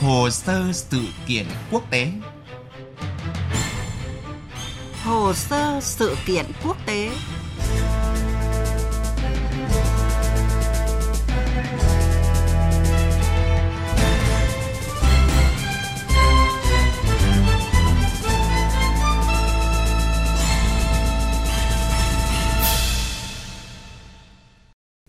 Hồ sơ sự kiện quốc tế Hồ sơ sự kiện quốc tế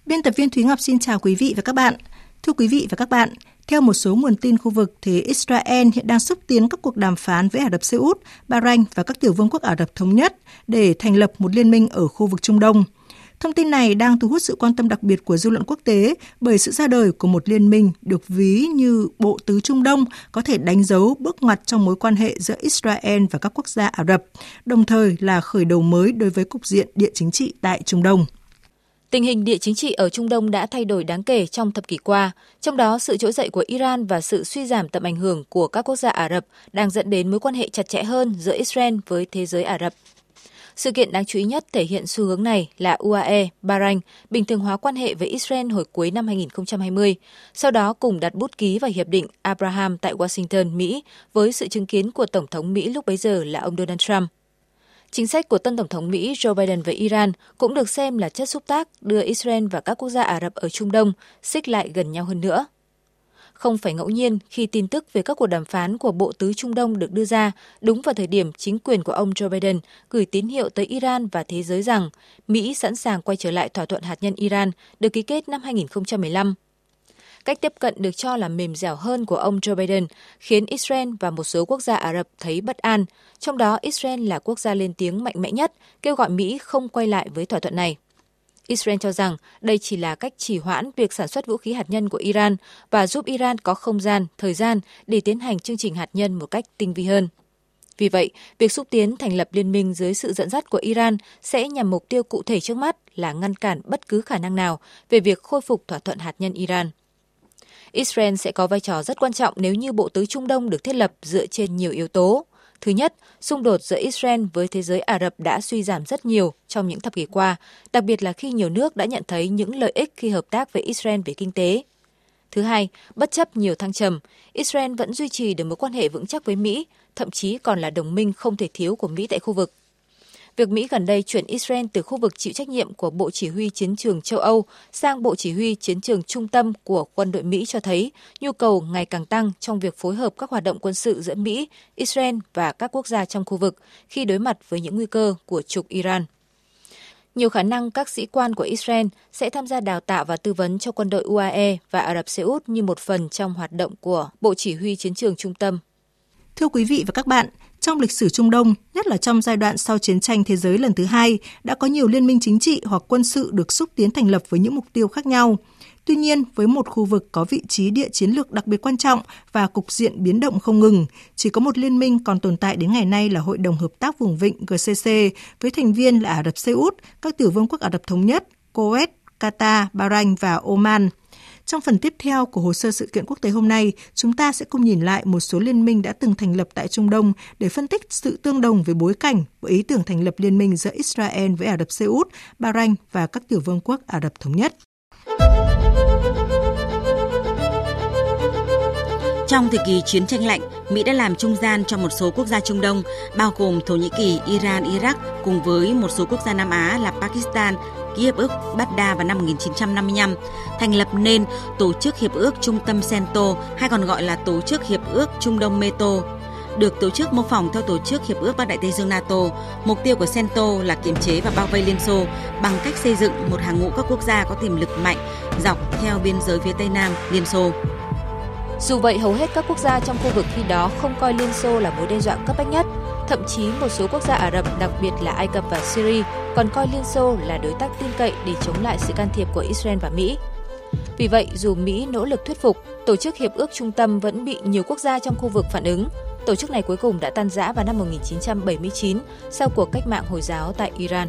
Biên tập viên Thúy Ngọc xin chào quý vị và các bạn. Thưa quý vị và các bạn, theo một số nguồn tin khu vực thì Israel hiện đang xúc tiến các cuộc đàm phán với Ả Rập Xê Út, Bahrain và các tiểu vương quốc Ả Rập thống nhất để thành lập một liên minh ở khu vực Trung Đông. Thông tin này đang thu hút sự quan tâm đặc biệt của dư luận quốc tế bởi sự ra đời của một liên minh được ví như Bộ Tứ Trung Đông có thể đánh dấu bước ngoặt trong mối quan hệ giữa Israel và các quốc gia Ả Rập, đồng thời là khởi đầu mới đối với cục diện địa chính trị tại Trung Đông. Tình hình địa chính trị ở Trung Đông đã thay đổi đáng kể trong thập kỷ qua, trong đó sự trỗi dậy của Iran và sự suy giảm tầm ảnh hưởng của các quốc gia Ả Rập đang dẫn đến mối quan hệ chặt chẽ hơn giữa Israel với thế giới Ả Rập. Sự kiện đáng chú ý nhất thể hiện xu hướng này là UAE, Bahrain bình thường hóa quan hệ với Israel hồi cuối năm 2020, sau đó cùng đặt bút ký vào hiệp định Abraham tại Washington, Mỹ với sự chứng kiến của Tổng thống Mỹ lúc bấy giờ là ông Donald Trump. Chính sách của tân Tổng thống Mỹ Joe Biden với Iran cũng được xem là chất xúc tác đưa Israel và các quốc gia Ả Rập ở Trung Đông xích lại gần nhau hơn nữa. Không phải ngẫu nhiên khi tin tức về các cuộc đàm phán của Bộ Tứ Trung Đông được đưa ra, đúng vào thời điểm chính quyền của ông Joe Biden gửi tín hiệu tới Iran và thế giới rằng Mỹ sẵn sàng quay trở lại thỏa thuận hạt nhân Iran được ký kết năm 2015 Cách tiếp cận được cho là mềm dẻo hơn của ông Joe Biden khiến Israel và một số quốc gia Ả Rập thấy bất an, trong đó Israel là quốc gia lên tiếng mạnh mẽ nhất, kêu gọi Mỹ không quay lại với thỏa thuận này. Israel cho rằng đây chỉ là cách trì hoãn việc sản xuất vũ khí hạt nhân của Iran và giúp Iran có không gian, thời gian để tiến hành chương trình hạt nhân một cách tinh vi hơn. Vì vậy, việc xúc tiến thành lập liên minh dưới sự dẫn dắt của Iran sẽ nhằm mục tiêu cụ thể trước mắt là ngăn cản bất cứ khả năng nào về việc khôi phục thỏa thuận hạt nhân Iran. Israel sẽ có vai trò rất quan trọng nếu như Bộ Tứ Trung Đông được thiết lập dựa trên nhiều yếu tố. Thứ nhất, xung đột giữa Israel với thế giới Ả Rập đã suy giảm rất nhiều trong những thập kỷ qua, đặc biệt là khi nhiều nước đã nhận thấy những lợi ích khi hợp tác với Israel về kinh tế. Thứ hai, bất chấp nhiều thăng trầm, Israel vẫn duy trì được mối quan hệ vững chắc với Mỹ, thậm chí còn là đồng minh không thể thiếu của Mỹ tại khu vực. Việc Mỹ gần đây chuyển Israel từ khu vực chịu trách nhiệm của Bộ Chỉ huy Chiến trường châu Âu sang Bộ Chỉ huy Chiến trường trung tâm của quân đội Mỹ cho thấy nhu cầu ngày càng tăng trong việc phối hợp các hoạt động quân sự giữa Mỹ, Israel và các quốc gia trong khu vực khi đối mặt với những nguy cơ của trục Iran. Nhiều khả năng các sĩ quan của Israel sẽ tham gia đào tạo và tư vấn cho quân đội UAE và Ả Rập Xê Út như một phần trong hoạt động của Bộ Chỉ huy Chiến trường Trung tâm. Thưa quý vị và các bạn, trong lịch sử Trung Đông, nhất là trong giai đoạn sau chiến tranh thế giới lần thứ hai, đã có nhiều liên minh chính trị hoặc quân sự được xúc tiến thành lập với những mục tiêu khác nhau. Tuy nhiên, với một khu vực có vị trí địa chiến lược đặc biệt quan trọng và cục diện biến động không ngừng, chỉ có một liên minh còn tồn tại đến ngày nay là Hội đồng Hợp tác Vùng Vịnh GCC với thành viên là Ả Rập Xê Út, các tiểu vương quốc Ả Rập Thống Nhất, Kuwait, Qatar, Bahrain và Oman – trong phần tiếp theo của hồ sơ sự kiện quốc tế hôm nay, chúng ta sẽ cùng nhìn lại một số liên minh đã từng thành lập tại Trung Đông để phân tích sự tương đồng với bối cảnh của ý tưởng thành lập liên minh giữa Israel với Ả Rập Xê Út, Bahrain và các tiểu vương quốc Ả Rập Thống Nhất. Trong thời kỳ chiến tranh lạnh, Mỹ đã làm trung gian cho một số quốc gia Trung Đông, bao gồm Thổ Nhĩ Kỳ, Iran, Iraq, cùng với một số quốc gia Nam Á là Pakistan, ký hiệp ước Baghdad vào năm 1955, thành lập nên Tổ chức Hiệp ước Trung tâm Cento hay còn gọi là Tổ chức Hiệp ước Trung Đông Meto được tổ chức mô phỏng theo tổ chức Hiệp ước Bắc Đại Tây Dương NATO. Mục tiêu của CENTO là kiềm chế và bao vây Liên Xô bằng cách xây dựng một hàng ngũ các quốc gia có tiềm lực mạnh dọc theo biên giới phía Tây Nam Liên Xô. Dù vậy, hầu hết các quốc gia trong khu vực khi đó không coi Liên Xô là mối đe dọa cấp bách nhất. Thậm chí một số quốc gia Ả Rập, đặc biệt là Ai Cập và Syria, còn coi Liên Xô là đối tác tin cậy để chống lại sự can thiệp của Israel và Mỹ. Vì vậy, dù Mỹ nỗ lực thuyết phục, Tổ chức Hiệp ước Trung tâm vẫn bị nhiều quốc gia trong khu vực phản ứng. Tổ chức này cuối cùng đã tan rã vào năm 1979 sau cuộc cách mạng Hồi giáo tại Iran.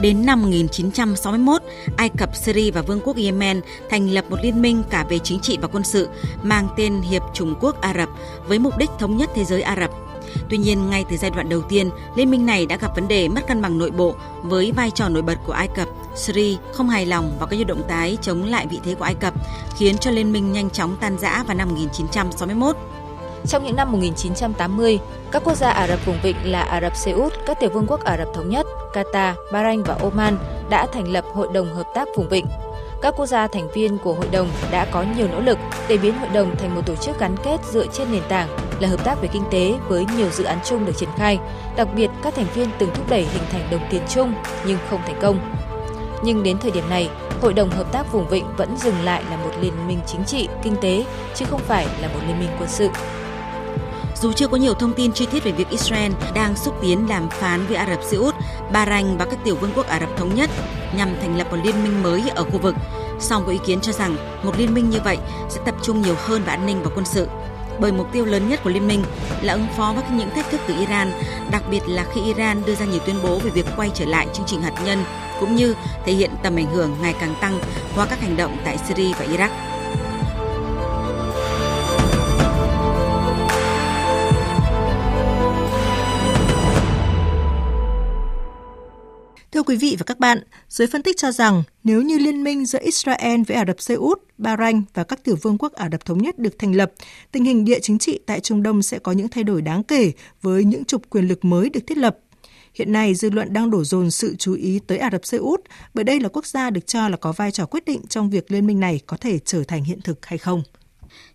Đến năm 1961, Ai Cập, Syria và Vương quốc Yemen thành lập một liên minh cả về chính trị và quân sự mang tên Hiệp Trung Quốc Ả Rập với mục đích thống nhất thế giới Ả Rập. Tuy nhiên, ngay từ giai đoạn đầu tiên, liên minh này đã gặp vấn đề mất cân bằng nội bộ với vai trò nổi bật của Ai Cập, Syria không hài lòng và các động tái chống lại vị thế của Ai Cập, khiến cho liên minh nhanh chóng tan rã vào năm 1961. Trong những năm 1980, các quốc gia Ả Rập vùng vịnh là Ả Rập Xê Út, các tiểu vương quốc Ả Rập Thống Nhất, Qatar, Bahrain và Oman đã thành lập Hội đồng Hợp tác vùng vịnh. Các quốc gia thành viên của hội đồng đã có nhiều nỗ lực để biến hội đồng thành một tổ chức gắn kết dựa trên nền tảng là hợp tác về kinh tế với nhiều dự án chung được triển khai. Đặc biệt, các thành viên từng thúc đẩy hình thành đồng tiền chung nhưng không thành công. Nhưng đến thời điểm này, Hội đồng Hợp tác Vùng Vịnh vẫn dừng lại là một liên minh chính trị, kinh tế, chứ không phải là một liên minh quân sự. Dù chưa có nhiều thông tin chi tiết về việc Israel đang xúc tiến đàm phán với Ả Rập Xê Út, Bahrain và các tiểu vương quốc Ả Rập thống nhất nhằm thành lập một liên minh mới ở khu vực, song có ý kiến cho rằng một liên minh như vậy sẽ tập trung nhiều hơn vào an ninh và quân sự. Bởi mục tiêu lớn nhất của liên minh là ứng phó với những thách thức từ Iran, đặc biệt là khi Iran đưa ra nhiều tuyên bố về việc quay trở lại chương trình hạt nhân cũng như thể hiện tầm ảnh hưởng ngày càng tăng qua các hành động tại Syria và Iraq. Quý vị và các bạn, giới phân tích cho rằng nếu như liên minh giữa Israel với Ả Rập Xê Út, Bahrain và các tiểu vương quốc Ả Rập Thống Nhất được thành lập, tình hình địa chính trị tại Trung Đông sẽ có những thay đổi đáng kể với những trục quyền lực mới được thiết lập. Hiện nay, dư luận đang đổ dồn sự chú ý tới Ả Rập Xê Út bởi đây là quốc gia được cho là có vai trò quyết định trong việc liên minh này có thể trở thành hiện thực hay không.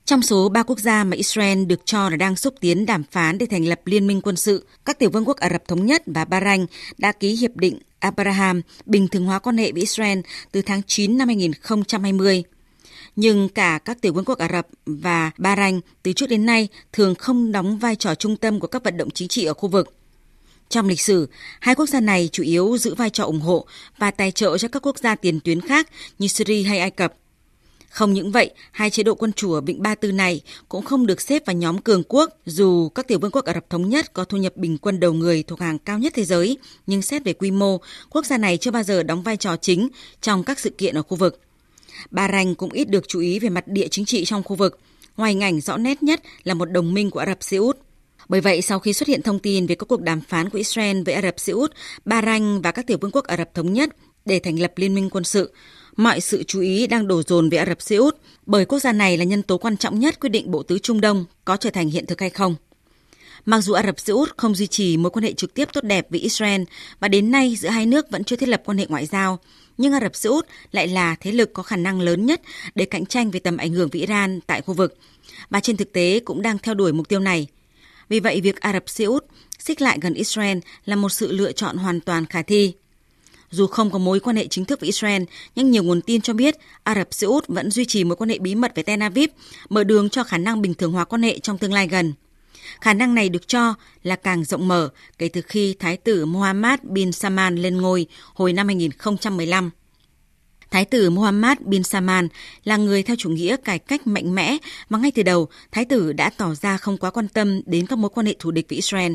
Trong số ba quốc gia mà Israel được cho là đang xúc tiến đàm phán để thành lập liên minh quân sự, các tiểu vương quốc Ả Rập Thống Nhất và Bahrain đã ký hiệp định Abraham bình thường hóa quan hệ với Israel từ tháng 9 năm 2020. Nhưng cả các tiểu vương quốc Ả Rập và Bahrain từ trước đến nay thường không đóng vai trò trung tâm của các vận động chính trị ở khu vực. Trong lịch sử, hai quốc gia này chủ yếu giữ vai trò ủng hộ và tài trợ cho các quốc gia tiền tuyến khác như Syria hay Ai Cập. Không những vậy, hai chế độ quân chủ ở Vịnh Ba Tư này cũng không được xếp vào nhóm cường quốc, dù các tiểu vương quốc Ả Rập Thống Nhất có thu nhập bình quân đầu người thuộc hàng cao nhất thế giới, nhưng xét về quy mô, quốc gia này chưa bao giờ đóng vai trò chính trong các sự kiện ở khu vực. Bahrain cũng ít được chú ý về mặt địa chính trị trong khu vực, ngoài hình ảnh rõ nét nhất là một đồng minh của Ả Rập Xê Út. Bởi vậy, sau khi xuất hiện thông tin về các cuộc đàm phán của Israel với Ả Rập Xê Út, Bahrain và các tiểu vương quốc Ả Rập Thống Nhất để thành lập liên minh quân sự, mọi sự chú ý đang đổ dồn về Ả Rập Xê Út bởi quốc gia này là nhân tố quan trọng nhất quyết định bộ tứ Trung Đông có trở thành hiện thực hay không. Mặc dù Ả Rập Xê Út không duy trì mối quan hệ trực tiếp tốt đẹp với Israel và đến nay giữa hai nước vẫn chưa thiết lập quan hệ ngoại giao, nhưng Ả Rập Xê Út lại là thế lực có khả năng lớn nhất để cạnh tranh về tầm ảnh hưởng với Iran tại khu vực và trên thực tế cũng đang theo đuổi mục tiêu này. Vì vậy, việc Ả Rập Xê Út xích lại gần Israel là một sự lựa chọn hoàn toàn khả thi. Dù không có mối quan hệ chính thức với Israel, nhưng nhiều nguồn tin cho biết Ả Rập Xê Út vẫn duy trì mối quan hệ bí mật với Tel Aviv, mở đường cho khả năng bình thường hóa quan hệ trong tương lai gần. Khả năng này được cho là càng rộng mở kể từ khi Thái tử Mohammed bin Salman lên ngôi hồi năm 2015. Thái tử Mohammed bin Salman là người theo chủ nghĩa cải cách mạnh mẽ và ngay từ đầu, Thái tử đã tỏ ra không quá quan tâm đến các mối quan hệ thù địch với Israel.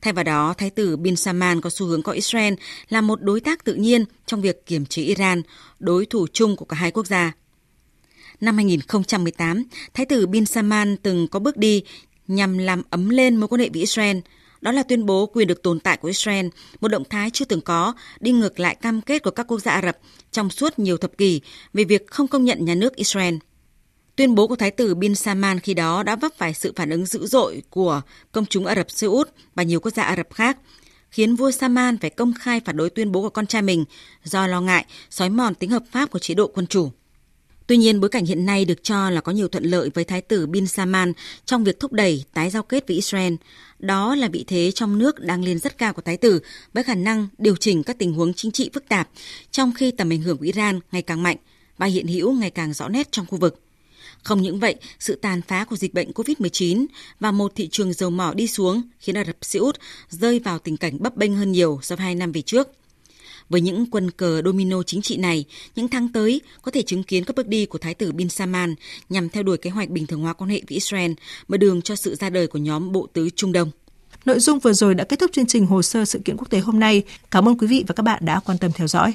Thay vào đó, Thái tử bin Salman có xu hướng coi Israel là một đối tác tự nhiên trong việc kiềm chế Iran, đối thủ chung của cả hai quốc gia. Năm 2018, Thái tử bin Salman từng có bước đi nhằm làm ấm lên mối quan hệ với Israel. Đó là tuyên bố quyền được tồn tại của Israel, một động thái chưa từng có, đi ngược lại cam kết của các quốc gia Ả Rập trong suốt nhiều thập kỷ về việc không công nhận nhà nước Israel. Tuyên bố của Thái tử Bin Salman khi đó đã vấp phải sự phản ứng dữ dội của công chúng Ả Rập Xê Út và nhiều quốc gia Ả Rập khác, khiến vua Salman phải công khai phản đối tuyên bố của con trai mình do lo ngại xói mòn tính hợp pháp của chế độ quân chủ. Tuy nhiên, bối cảnh hiện nay được cho là có nhiều thuận lợi với Thái tử Bin Salman trong việc thúc đẩy tái giao kết với Israel. Đó là vị thế trong nước đang lên rất cao của Thái tử với khả năng điều chỉnh các tình huống chính trị phức tạp, trong khi tầm ảnh hưởng của Iran ngày càng mạnh và hiện hữu ngày càng rõ nét trong khu vực. Không những vậy, sự tàn phá của dịch bệnh COVID-19 và một thị trường dầu mỏ đi xuống khiến Ả Rập Xê Út rơi vào tình cảnh bấp bênh hơn nhiều so với hai năm về trước. Với những quân cờ domino chính trị này, những tháng tới có thể chứng kiến các bước đi của Thái tử Bin Salman nhằm theo đuổi kế hoạch bình thường hóa quan hệ với Israel, mở đường cho sự ra đời của nhóm bộ tứ Trung Đông. Nội dung vừa rồi đã kết thúc chương trình hồ sơ sự kiện quốc tế hôm nay. Cảm ơn quý vị và các bạn đã quan tâm theo dõi.